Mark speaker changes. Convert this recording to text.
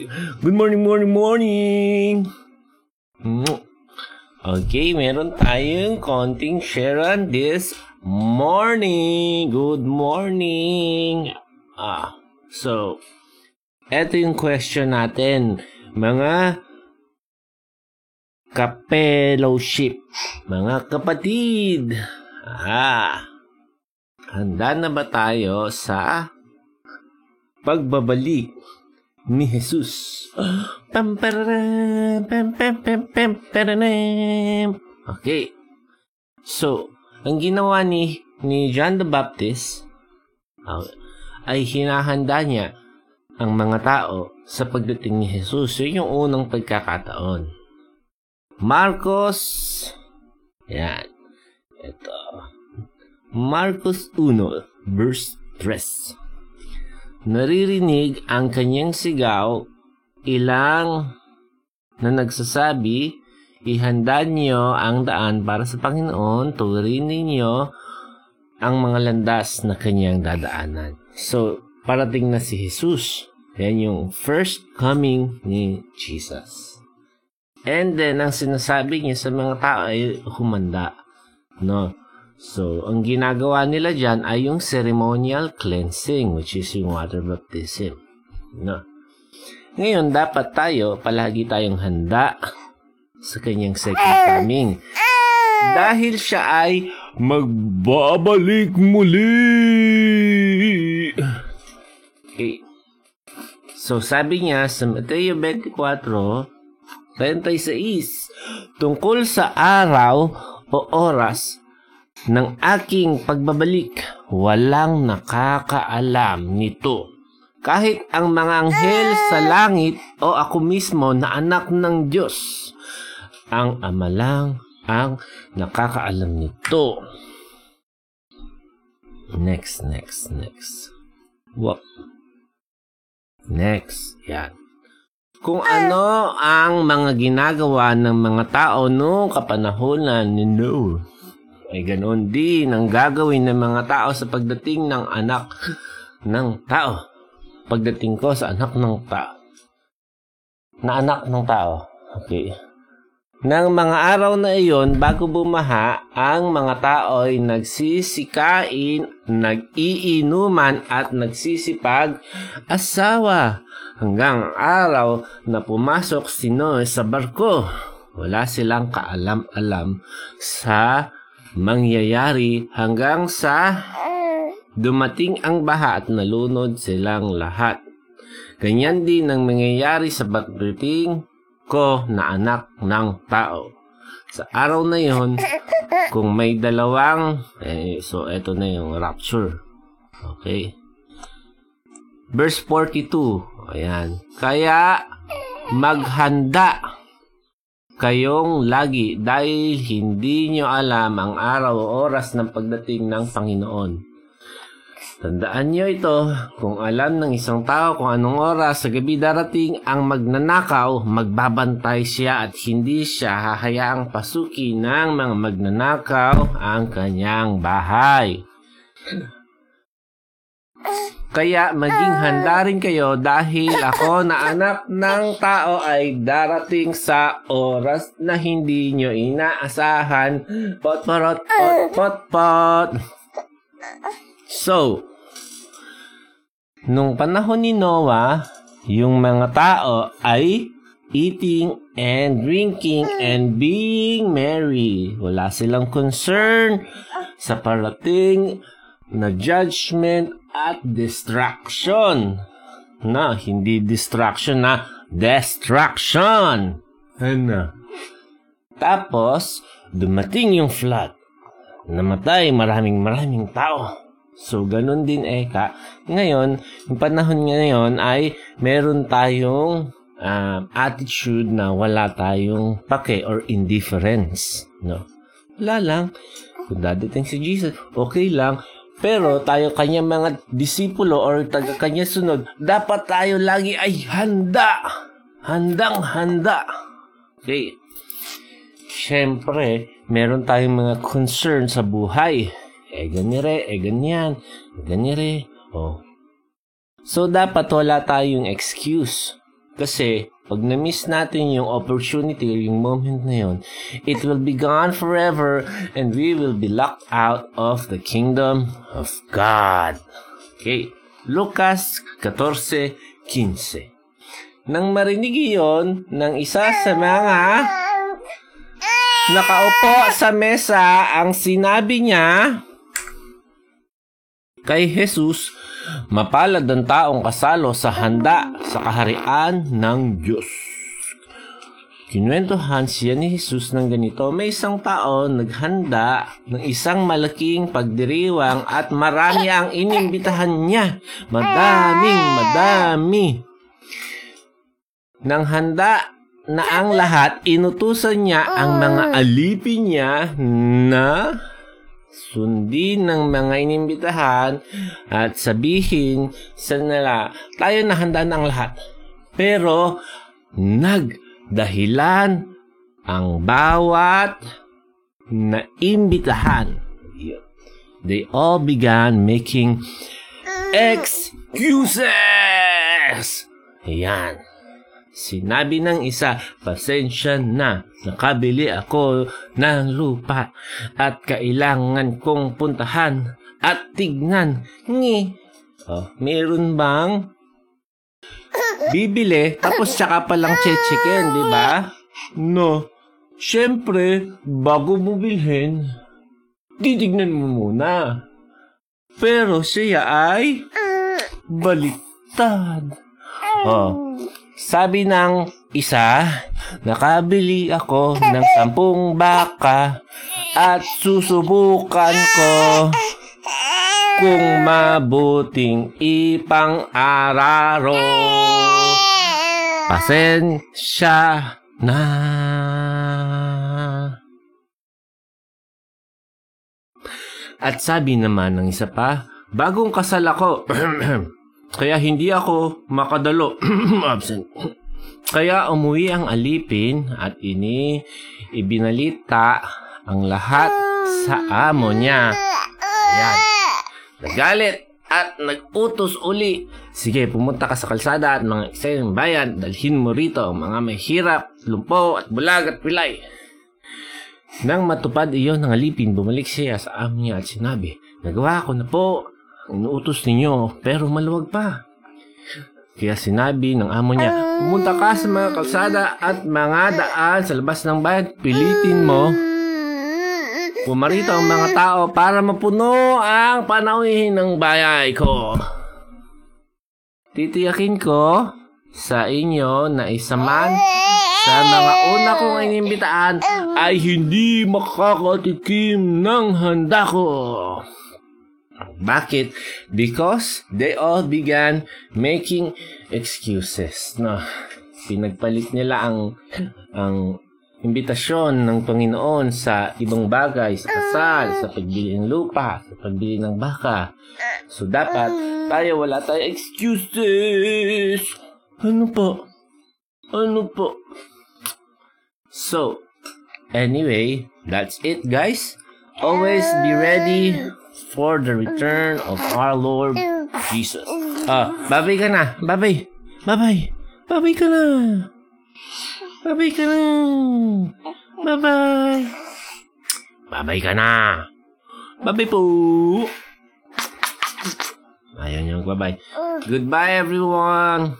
Speaker 1: Good morning, morning, morning! Okay, meron tayong konting share on this morning. Good morning! Ah, so, eto yung question natin. Mga kapellowship, mga kapatid. Ah, handa na ba tayo sa pagbabalik ni pararam. Okay. So, ang ginawa ni, ni John the Baptist uh, ay hinahanda niya ang mga tao sa pagdating ni Jesus. Yun yung unang pagkakataon. Marcos, yan. Ito. Marcos 1, verse 3 naririnig ang kanyang sigaw, ilang na nagsasabi, ihanda niyo ang daan para sa Panginoon, turin ninyo ang mga landas na kanyang dadaanan. So, parating na si Jesus. Yan yung first coming ni Jesus. And then, ang sinasabi niya sa mga tao ay humanda. No? So, ang ginagawa nila dyan ay yung ceremonial cleansing, which is yung water baptism. No? Ngayon, dapat tayo, palagi tayong handa sa kanyang second coming. Dahil siya ay magbabalik muli. Okay. So, sabi niya sa Mateo 24, 36, tungkol sa araw o oras ng aking pagbabalik, walang nakakaalam nito. Kahit ang mga anghel sa langit o ako mismo na anak ng Diyos, ang ama lang ang nakakaalam nito. Next, next, next. What? Next. Yan. Kung ano ang mga ginagawa ng mga tao noong kapanahonan ni Noah ay ganoon din ang gagawin ng mga tao sa pagdating ng anak ng tao. Pagdating ko sa anak ng tao. Na anak ng tao. Okay. Nang mga araw na iyon, bago bumaha, ang mga tao ay nagsisikain, nag-iinuman at nagsisipag asawa hanggang araw na pumasok si Noe sa barko. Wala silang kaalam-alam sa mangyayari hanggang sa dumating ang baha at nalunod silang lahat. Ganyan din ang mangyayari sa pagdating ko na anak ng tao. Sa araw na yon, kung may dalawang, eh, so eto na yung rapture. Okay. Verse 42. Ayan. Kaya maghanda kayong lagi dahil hindi nyo alam ang araw o oras ng pagdating ng Panginoon. Tandaan nyo ito, kung alam ng isang tao kung anong oras sa gabi darating ang magnanakaw, magbabantay siya at hindi siya hahayaang pasuki ng mga magnanakaw ang kanyang bahay. Kaya maging handa rin kayo dahil ako na anak ng tao ay darating sa oras na hindi nyo inaasahan. Pot, pot, pot, pot, pot. So, nung panahon ni Noah, yung mga tao ay eating and drinking and being merry. Wala silang concern sa parating na judgment at distraction. Na, hindi distraction na destruction. Ano? Tapos, dumating yung flood. Namatay maraming maraming tao. So, ganun din Eka. Ngayon, yung panahon ngayon ay meron tayong um, attitude na wala tayong pake or indifference. No? Wala lang. Kung dadating si Jesus, okay lang. Pero tayo kanya mga disipulo or taga kanya sunod, dapat tayo lagi ay handa. Handang handa. Okay. Siyempre, meron tayong mga concern sa buhay. Eh, ganire, eh, ganyan, ganire. Oh. So, dapat wala tayong excuse. Kasi, pag na-miss natin yung opportunity or yung moment na yun, it will be gone forever and we will be locked out of the kingdom of God. Okay. Lucas 14.15 Nang marinig iyon ng isa sa mga nakaupo sa mesa, ang sinabi niya kay Jesus, Mapalad ang taong kasalo sa handa sa kaharian ng Diyos. Kinwentuhan siya ni Jesus ng ganito, may isang tao naghanda ng isang malaking pagdiriwang at marami ang inimbitahan niya. Madaming, madami. Nang handa na ang lahat, inutusan niya ang mga alipin niya na sundin ng mga inimbitahan at sabihin sa nila, tayo na handa ng lahat. Pero, nagdahilan ang bawat naimbitahan. They all began making excuses. Yan. Sinabi ng isa, pasensya na, nakabili ako ng lupa at kailangan kong puntahan at tignan. Ngi, oh, meron bang bibili tapos tsaka palang chechikin, di ba? No. Siyempre, bago mo bilhin, titignan mo muna. Pero siya ay baliktad. Oh, sabi ng isa, nakabili ako ng sampung baka at susubukan ko kung mabuting ipang-araro. Pasensya na. At sabi naman ng isa pa, bagong kasal ako. Kaya hindi ako makadalo. Absent. Kaya umuwi ang alipin at ini ibinalita ang lahat sa amo niya. Ayan. Nagalit at nag-utos uli. Sige, pumunta ka sa kalsada at mga eksayang bayan, dalhin mo rito ang mga may hirap, lumpo at bulag at pilay. Nang matupad iyon ng alipin, bumalik siya sa amo niya at sinabi, Nagawa ko na po inuutos ninyo, pero maluwag pa. Kaya sinabi ng amo niya, pumunta ka sa mga kalsada at mga daan sa labas ng bayan, pilitin mo. Pumarito ang mga tao para mapuno ang panauhin ng bayay ko. Titiyakin ko sa inyo na isa man sa mga una kong inimbitaan ay hindi makakatikim ng handa ko. Bakit? Because they all began making excuses. No? Pinagpalit nila ang ang imbitasyon ng Panginoon sa ibang bagay, sa kasal, sa pagbili ng lupa, sa pagbili ng baka. So dapat tayo wala tayo excuses. Ano po? Ano po? So, anyway, that's it guys. Always be ready for the return of our Lord Jesus. Ah, babay ka na. Babay. Babay. Babay ka na. Babay ka na. Babay. Babay ka na. Babay po. Ayaw niyang babay. Goodbye everyone.